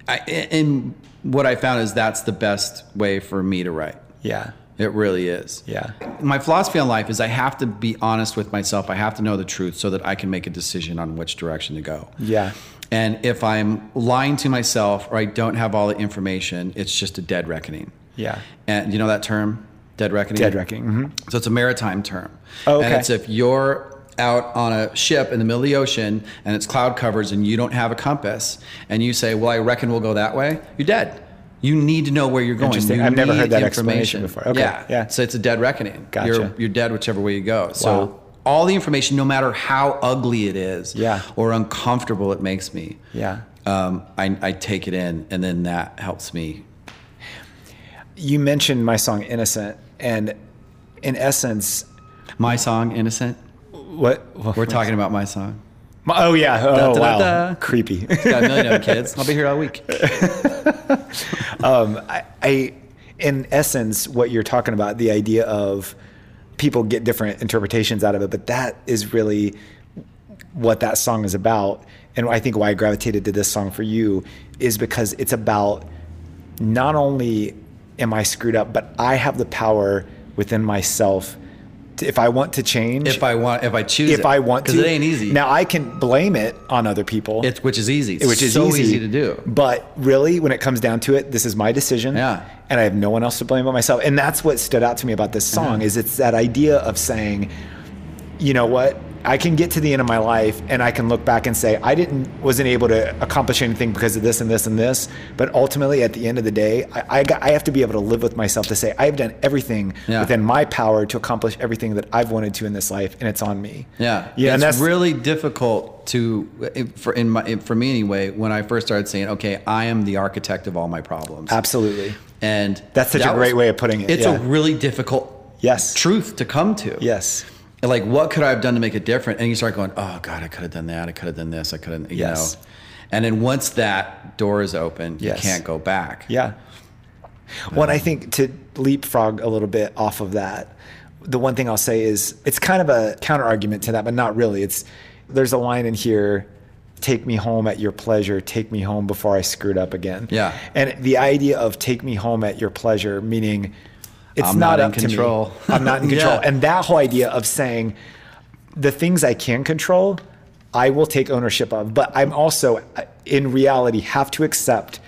I, and what I found is that's the best way for me to write. yeah, It really is. yeah, My philosophy on life is I have to be honest with myself. I have to know the truth so that I can make a decision on which direction to go. yeah, And if I'm lying to myself or I don't have all the information, it's just a dead reckoning. yeah. And you know that term, dead reckoning? Dead reckoning. mhm. So it's a maritime term. Oh, And it's if you're out on a ship in the middle of the ocean and it's cloud covers and you don't have a compass and you say, well, I reckon we'll go that way, you're dead. You need to know where you're going. Interesting. You I've never heard that explanation before. Okay. Yeah. Yeah. So it's a dead reckoning. Gotcha. You're, you're dead whichever way you go. So Wow. all the information, no matter how ugly it is Yeah. or uncomfortable it makes me, Yeah. um, I, I take it in and then that helps me. You mentioned my song "Innocent," and in essence, My song, Innocent. what, what We're talking about my song. Oh yeah. Oh da, da, wow. da. Creepy. Got a million of kids. I'll be here all week. um, I, I, in essence, what you're talking about, the idea of people get different interpretations out of it, but that is really what that song is about. And I think why I gravitated to this song for you is because it's about not only am I screwed up, but I have the power within myself. If I want to change, If I want, if I choose, if I want to, because it ain't easy. Now I can blame it on other people. it's which is easy. Which is so easy, easy, to do. But really, when it comes down to it, this is my decision. Yeah. And I have no one else to blame but myself. And that's what stood out to me about this song is it's that idea of saying, you know what? I can get to the end of my life and I can look back and say I didn't wasn't able to accomplish anything because of this and this and this. But ultimately, at the end of the day, I I, got, I have to be able to live with myself to say I've done everything Yeah. within my power to accomplish everything that I've wanted to in this life, and it's on me. Yeah, Yeah. And that's really difficult to, for in my, for me anyway. When I first started saying, "Okay, I am the architect of all my problems," absolutely. and That's such a that great way of putting it, It's yeah. a really difficult Yes. truth to come to. Yes. Like what could I have done to make it different? And you start going, oh God, I could have done that. I could have done this. I could have, you Yes. know. And then once that door is open, Yes. you can't go back. Yeah. Well, and I think to leapfrog a little bit off of that, the one thing I'll say is it's kind of a counter argument to that, but not really. It's there's a line in here take me home at your pleasure take me home before i screwed up again Yeah. and the idea of take me home at your pleasure meaning it's I'm not, not in up to control. me i'm not in control Yeah. and that whole idea of saying the things i can control i will take ownership of but i'm also uh, in reality have to accept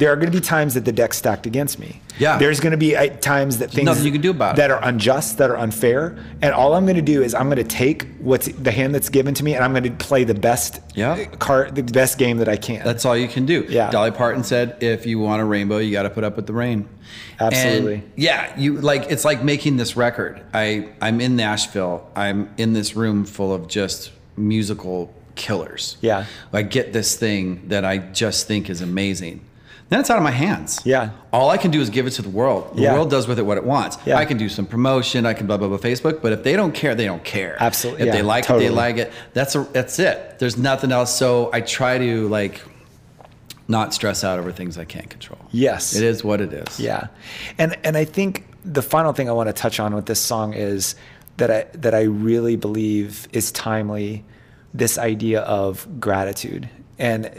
there are going to be times that the deck's stacked against me Yeah. there's going to be uh, times that things nothing you can do about it. that are unjust, that are unfair, and all I'm going to do is I'm going to take what's the hand that's given to me, and I'm going to play the best Yeah. card, the best game that I can. That's all you can do. Yeah. Dolly Parton said, "If you want a rainbow, you got to put up with the rain." Absolutely. And yeah, you like it's like making this record. I I'm in Nashville. I'm in this room full of just musical killers. Yeah. I get this thing that I just think is amazing. Then it's out of my hands. Yeah. All I can do is give it to the world. The Yeah. world does with it what it wants. Yeah. I can do some promotion. I can blah blah blah Facebook. But if they don't care, they don't care. Absolutely. If Yeah, they like it, they like it. That's a, that's it. There's nothing else. So I try to like not stress out over things I can't control. Yes. It is what it is. Yeah, and and I think the final thing I want to touch on with this song is that I that I really believe is timely. This idea of gratitude, and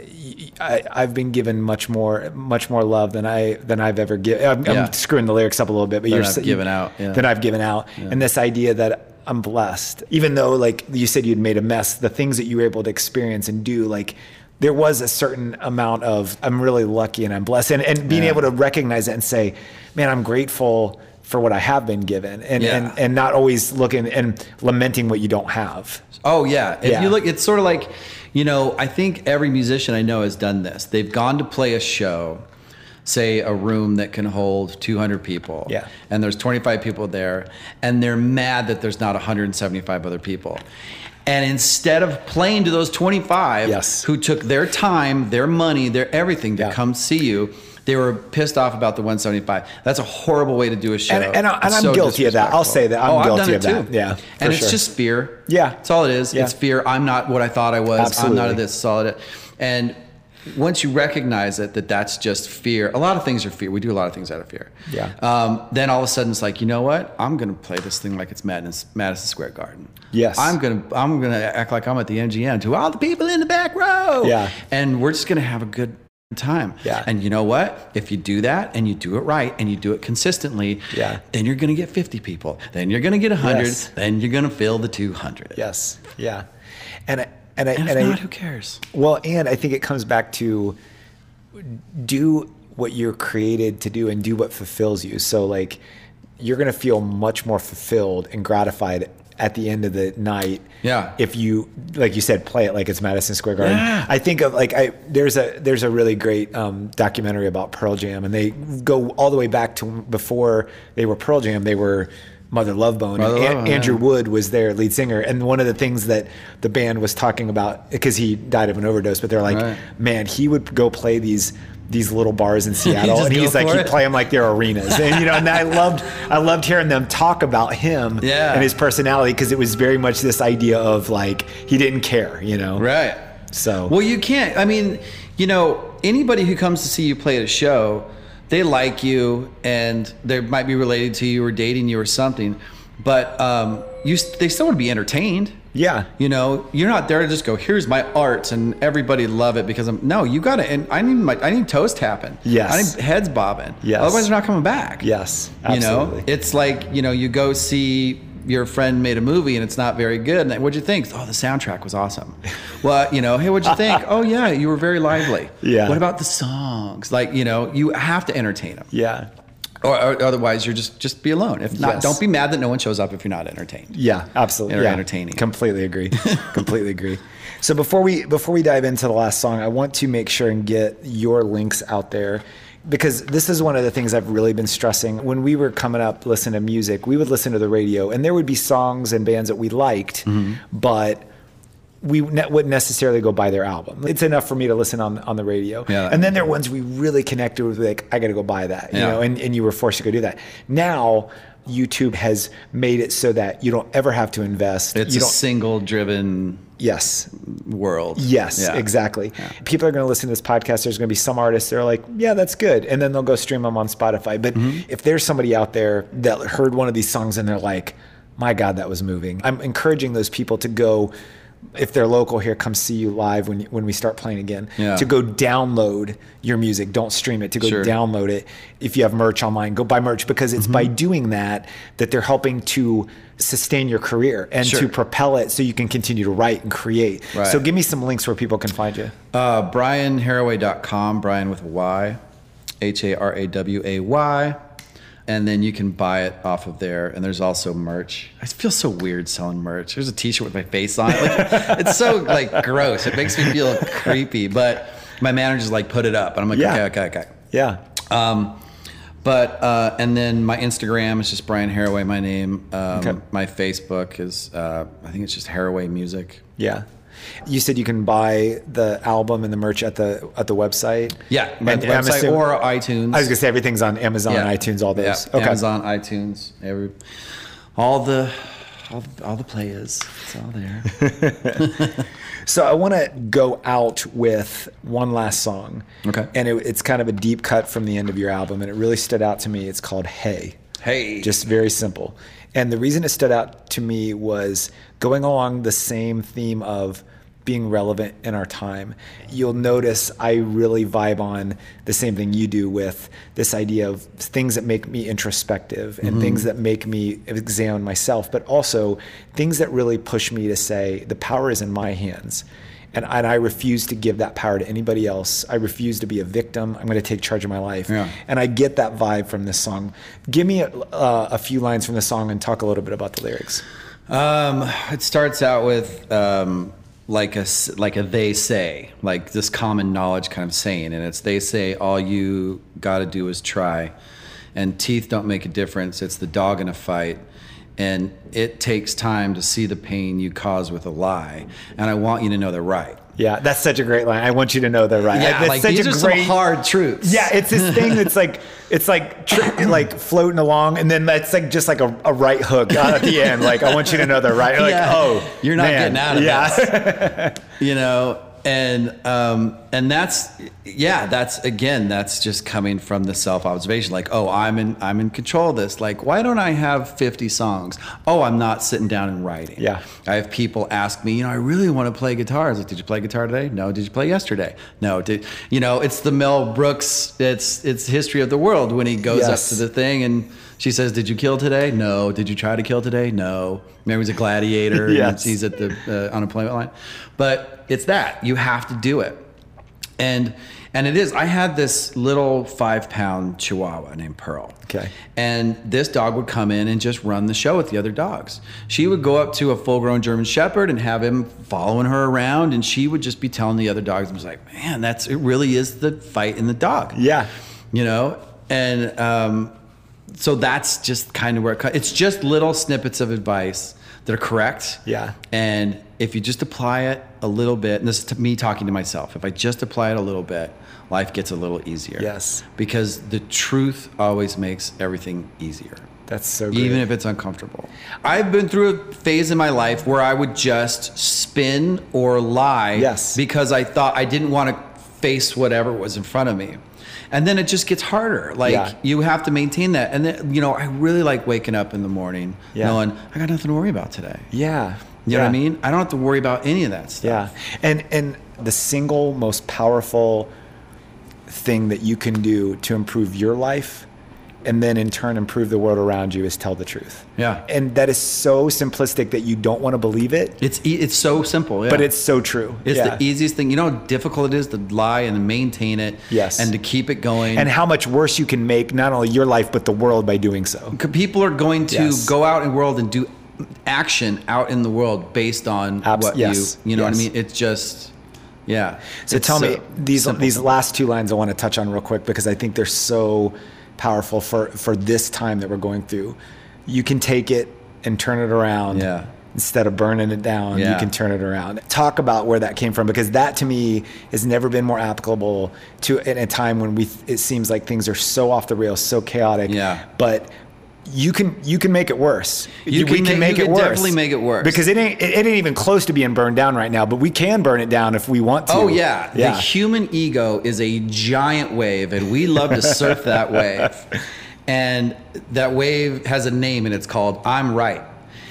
I, have been given much more much more love than I than I've ever given. I'm, Yeah. I'm screwing the lyrics up a little bit, but Than you're I've given out, yeah. Than I've given out, and this idea that I'm blessed, even though like you said you'd made a mess. The things that you were able to experience and do, like there was a certain amount of I'm really lucky and I'm blessed, and and being Yeah. able to recognize it and say, man, I'm grateful for what I have been given, and Yeah. and and not always looking and lamenting what you don't have. Oh yeah. If Yeah. you look, it's sort of like, you know, I think every musician I know has done this. They've gone to play a show, say a room that can hold 200 people. Yeah. And there's 25 people there, and they're mad that there's not 175 other people. And instead of playing to those 25 Yes. who took their time, their money, their everything to Yeah. come see you, they were pissed off about the 175. That's a horrible way to do a show. And- and and It's I'm so guilty of that. I'll say that. I'm oh, I've guilty of that. too. Yeah, And it's sure. just fear. Yeah. That's all it is. Yeah. It's fear. I'm not what I thought I was. Absolutely. I'm not of this solid. And once you recognize it, that that's just fear. A lot of things are fear. We do a lot of things out of fear. Yeah. Um, then all of a sudden it's like, you know what? I'm going to play this thing like it's Madison, Madison Square Garden. Yes. I'm going to I'm going to act like I'm at the MGM to all the people in the back row. Yeah. And we're just going to have a good time. Yeah. And you know what? If you do that and you do it right and you do it consistently, Yeah. then you're going to get 50 people. Then you're going to get 100. Yes. Then you're going to fill the 200. Yes. Yeah. And I- and I And and I, who cares? Well, and I think it comes back to do what you're created to do and do what fulfills you. So like you're going to feel much more fulfilled and gratified at the end of the night. Yeah. If you like you said play it like it's Madison Square Garden. Yeah. I think of like I there's a there's a really great um, documentary about Pearl Jam and they go all the way back to before they were Pearl Jam, they were Mother Love Bone. Mother and Love An- Bone, yeah. Andrew Wood was their lead singer. And one of the things that the band was talking about, because he died of an overdose, but they're like, Right. man, he would go play these these little bars in Seattle, and he's like he'd play them like they're arenas, and you know, and I loved I loved hearing them talk about him Yeah. and his personality because it was very much this idea of like he didn't care, you know, Right. So Well, you can't. I mean, you know, anybody who comes to see you play at a show, they like you and they might be related to you or dating you or something, but um, you they still want to be entertained. Yeah, You know, you're not there to just go, "Here's my art," and everybody love it because I'm. No, you got to. And I need my. I need toast tapping. Yes. I need heads bobbing. Yes. Otherwise, they're not coming back. yes, You know, it's like you know, you go see your friend made a movie and it's not very good. And what'd you think? Oh, the soundtrack was awesome. well, you know, hey, what'd you think? oh, yeah, you were very lively. Yeah. What about the songs? Like, you know, you have to entertain them, yeah, or, or otherwise you're just just be alone. If not, Yes. don't be mad that no one shows up if you're not entertained. Yeah, absolutely. Yeah. entertaining. Completely agree. Completely agree. So before we before we dive into the last song, I want to make sure and get your links out there because this is one of the things I've really been stressing. When we were coming up listening to music, we would listen to the radio and there would be songs and bands that we liked, Mm-hmm. but we ne- wouldn't necessarily go buy their album. It's enough for me to listen on on the radio. Yeah. And then there are ones we really connected with, like I got to go buy that, you Yeah. know, and, and you were forced to go do that. Now YouTube has made it so that you don't ever have to invest. It's you a single driven yes, world. yes, Yeah. exactly. People are going to listen to this podcast. There's going to be some artists that are like, yeah, that's good, and then they'll go stream them on Spotify. But Mm-hmm. if there's somebody out there that heard one of these songs and they're like, my God, that was moving. I'm encouraging those people to go if they're local here, come see you live when when we start playing again. Yeah. To go download your music, don't stream it. To go Sure. download it. If you have merch online, go buy merch because it's Mm-hmm. by doing that that they're helping to sustain your career and Sure. to propel it so you can continue to write and create. Right. So give me some links where people can find you. Uh, BrianHaraway.com, Brian with a Y, H A R A W A Y. And then you can buy it off of there. And there's also merch. I feel so weird selling merch. There's a T-shirt with my face on it. Like, it's so like gross. It makes me feel creepy. But my manager's like, put it up, and I'm like, Yeah. okay, okay, okay. Yeah. Um, but uh, and then my Instagram is just Brian Haraway, my name. Um, Okay. My Facebook is uh, I think it's just Haraway Music. Yeah. You said you can buy the album and the merch at the at the website. Yeah, And website assuming- or iTunes. I was gonna say everything's on Amazon, iTunes, all those. Yeah, Amazon, iTunes, every, all the, all, all the players. It's all there. So I want to go out with one last song. Okay. And it, it's kind of a deep cut from the end of your album, and it really stood out to me. It's called Hey. Hey. Just very simple. And the reason it stood out to me was going along the same theme of being relevant in our time. You'll notice I really vibe on the same thing you do with this idea of things that make me introspective and things that make me examine myself, but also things that really push me to say the power is in my hands. And, and I refuse to give that power to anybody else. I refuse to be a victim. I'm going to take charge of my life. Yeah. And I get that vibe from this song. Give me a, uh, a few lines from the song and talk a little bit about the lyrics. Um, it starts out with um, like a like a they say, like this common knowledge kind of saying, and it's they say all you got to do is try, and teeth don't make a difference. It's the dog in a fight, and it takes time to see the pain you cause with a lie, and I want you to know they're right. Yeah, that's such a great line. I want you to know they're right. Yeah, that's like such these a are some great- hard truths. Yeah, it's this thing that's like it's like tr- like floating along, and then that's like just like a, a right hook uh, at the end. Like I want you to know they're right. Like Yeah. oh, You're not man. getting out of yeah. this. you know and um and that's yeah that's again that's just coming from the self-observation. Like oh i'm in i'm in control of this. Like why don't i have 50 songs? Oh i'm not sitting down and writing. Yeah. i have people ask me you know i really want to play guitar. I was like did you play guitar today? No. Did you play yesterday? No. Did you know it's the mel brooks it's it's history of the world when he goes Yes. up to the thing and she says did you kill today no did you try to kill today no maybe he's a gladiator and Yes. he's at the uh, unemployment line. But it's that you have to do it, and and it is. I had this little five pound Chihuahua named Pearl. Okay. And this dog would come in and just run the show with the other dogs. She would go up to a full grown German Shepherd and have him following her around, and she would just be telling the other dogs, "I was like, man, that's it. Really is the fight in the dog." Yeah. you know and um, so that's just kind of where it co- it's just little snippets of advice that are correct Yeah. and if you just apply it a little bit and this is to me talking to myself if i just apply it a little bit life gets a little easier Yes. because the truth always makes everything easier That's so great. even if it's uncomfortable. I've been through a phase in my life where I would just spin or lie Yes. because I thought I didn't want to face whatever was in front of me. And then it just gets harder. Like Yeah. you have to maintain that. And then, you know, I really like waking up in the morning Yeah. knowing I got nothing to worry about today. yeah. You know what I mean? I don't have to worry about any of that stuff. Yeah. And and the single most powerful thing that you can do to improve your life and then in turn improve the world around you is tell the truth. Yeah. And that is so simplistic that you don't want to believe it, It's e- it's so simple. Yeah. but it's so true. it's Yeah. the easiest thing. You know how difficult it is to lie and maintain it. Yes. And to keep it going. and how much worse you can make not only your life but the world by doing so. People are going to Yes. go out in the world and do action out in the world based on Abs- what yes, you you know what I mean it's just yeah So tell me these simple. these last two lines I want to touch on real quick because I think they're so powerful for for this time that we're going through. You can take it and turn it around. Yeah. Instead of burning it down, you can turn it around. Talk about where that came from because that to me has never been more applicable to in a time when we it seems like things are so off the rails, so chaotic. Yeah. But you can you can make it worse. You we can can make- it can worse. definitely make it worse. because it ain't it, it ain't even close to being burned down right now. But we can burn it down if we want to. oh yeah. yeah. the human ego is a giant wave and we love to surf that wave and that wave has a name and it's called I'm right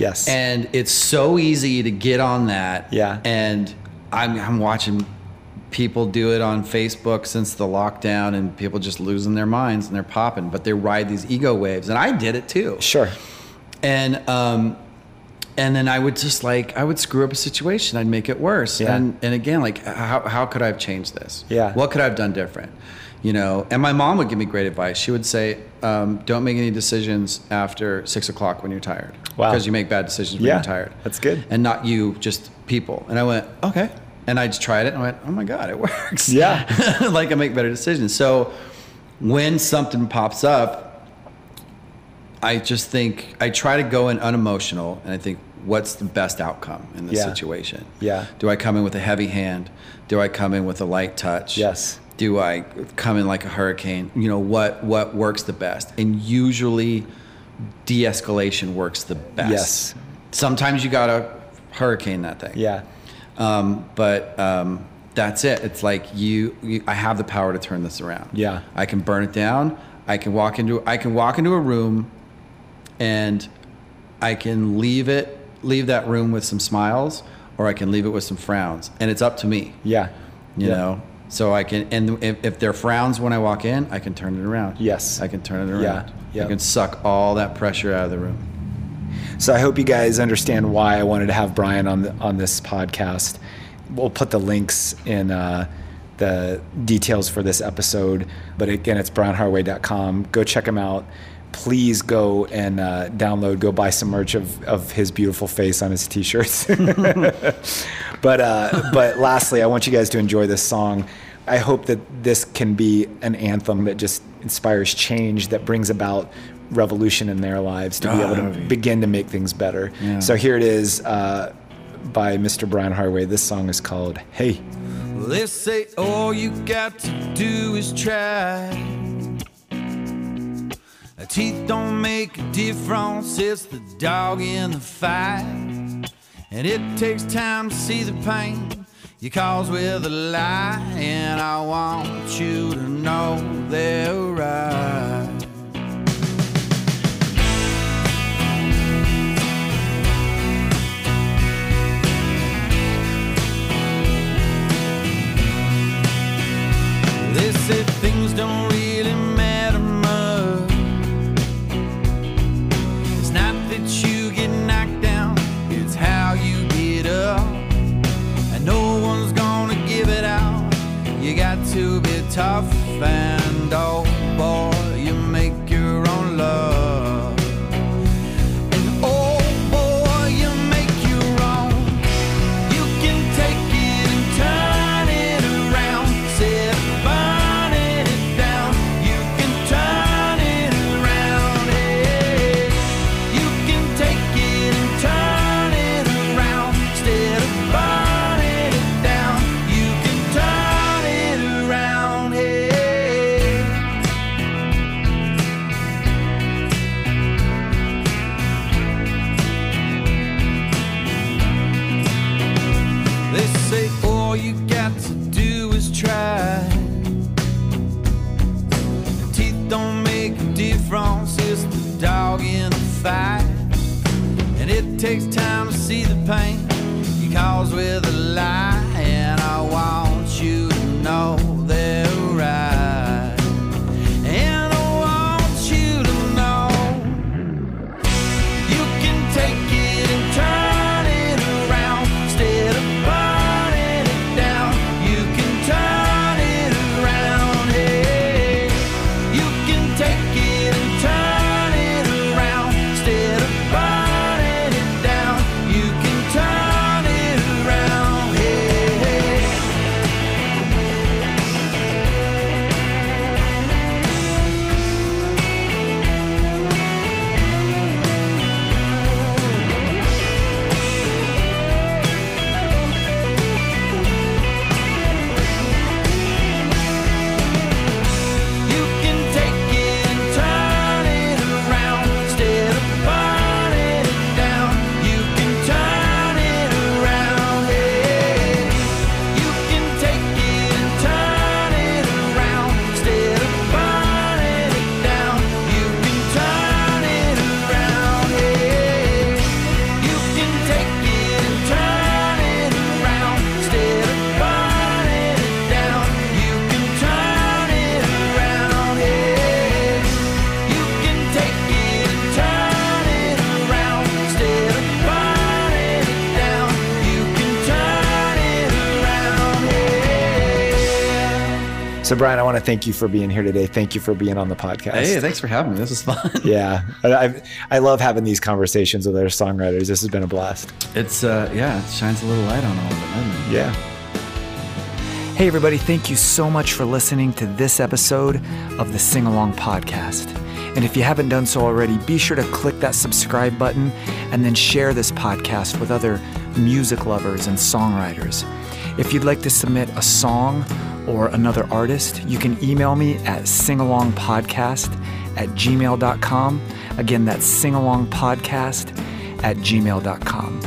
Yes. And it's so easy to get on that. Yeah. And I'm, I'm watching people do it on Facebook since the lockdown and people just losing their minds and they're popping, but they ride these ego waves. And I did it too. Sure. And, um, and then I would just like I would screw up a situation. I'd make it worse. Yeah. And and again, like how how could I have changed this? Yeah. What could I have done different? You know. And my mom would give me great advice. She would say, um, "Don't make any decisions after six o'clock when you're tired. Wow. Because you make bad decisions when Yeah, you're tired. that's good. And not you, just people. And I went, okay. And I just tried it. and I went, oh my god, it works. Yeah. like I make better decisions. So when something pops up, I just think I try to go in unemotional and I think what's the best outcome in this Yeah. situation? Yeah. Do I come in with a heavy hand? Do I come in with a light touch? Yes. Do I come in like a hurricane? You know what what works the best? And usually de-escalation works the best. Yes. Sometimes you got to hurricane that thing. Yeah. Um, but um, that's it. It's like you, you. I have the power to turn this around. Yeah. I can burn it down. I can walk into. I can walk into a room, and I can leave it. Leave that room with some smiles, or I can leave it with some frowns, and it's up to me. Yeah. You Yeah. know. So I can, and if, if there are frowns when I walk in, I can turn it around. Yes. I can turn it around. Yeah. Yeah. I can suck all that pressure out of the room. So I hope you guys understand why I wanted to have Brian on the, on this podcast. We'll put the links in uh, the details for this episode, but again, it's brianharaway.com. Go check him out. Please go and uh, download, go buy some merch of, of his beautiful face on his t-shirts. but uh, but lastly, I want you guys to enjoy this song. I hope that this can be an anthem that just inspires change, that brings about revolution in their lives to be Ah, able to be- begin to make things better. Yeah. So here it is uh, by Mr. Brian Haraway. This song is called Hey. Well, they say all you got to do is try. Teeth don't make a difference, it's the dog in the fight. And it takes time to see the pain you cause with a lie. And I want you to know they're right. Things don't really matter much. It's not that you get knocked down, it's how you get up. And no one's gonna give it out. You got to be tough and oh So, Brian, I want to thank you for being here today. Thank you for being on the podcast. Hey, thanks for having me. This is fun. Yeah, I, I love having these conversations with other songwriters. This has been a blast. It's uh, yeah, it shines a little light on all of it. Yeah. Hey, everybody, thank you so much for listening to this episode of the Sing Along Podcast. And if you haven't done so already, be sure to click that subscribe button and then share this podcast with other music lovers and songwriters. If you'd like to submit a song or another artist, you can email me at singalongpodcast at gmail.com. Again, that's singalongpodcast at gmail.com.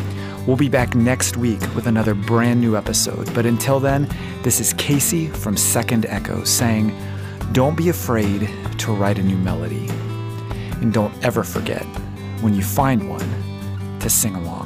We'll be back next week with another brand new episode. But until then, this is Casey from Second Echo saying, Don't be afraid to write a new melody. And don't ever forget, when you find one, to sing along.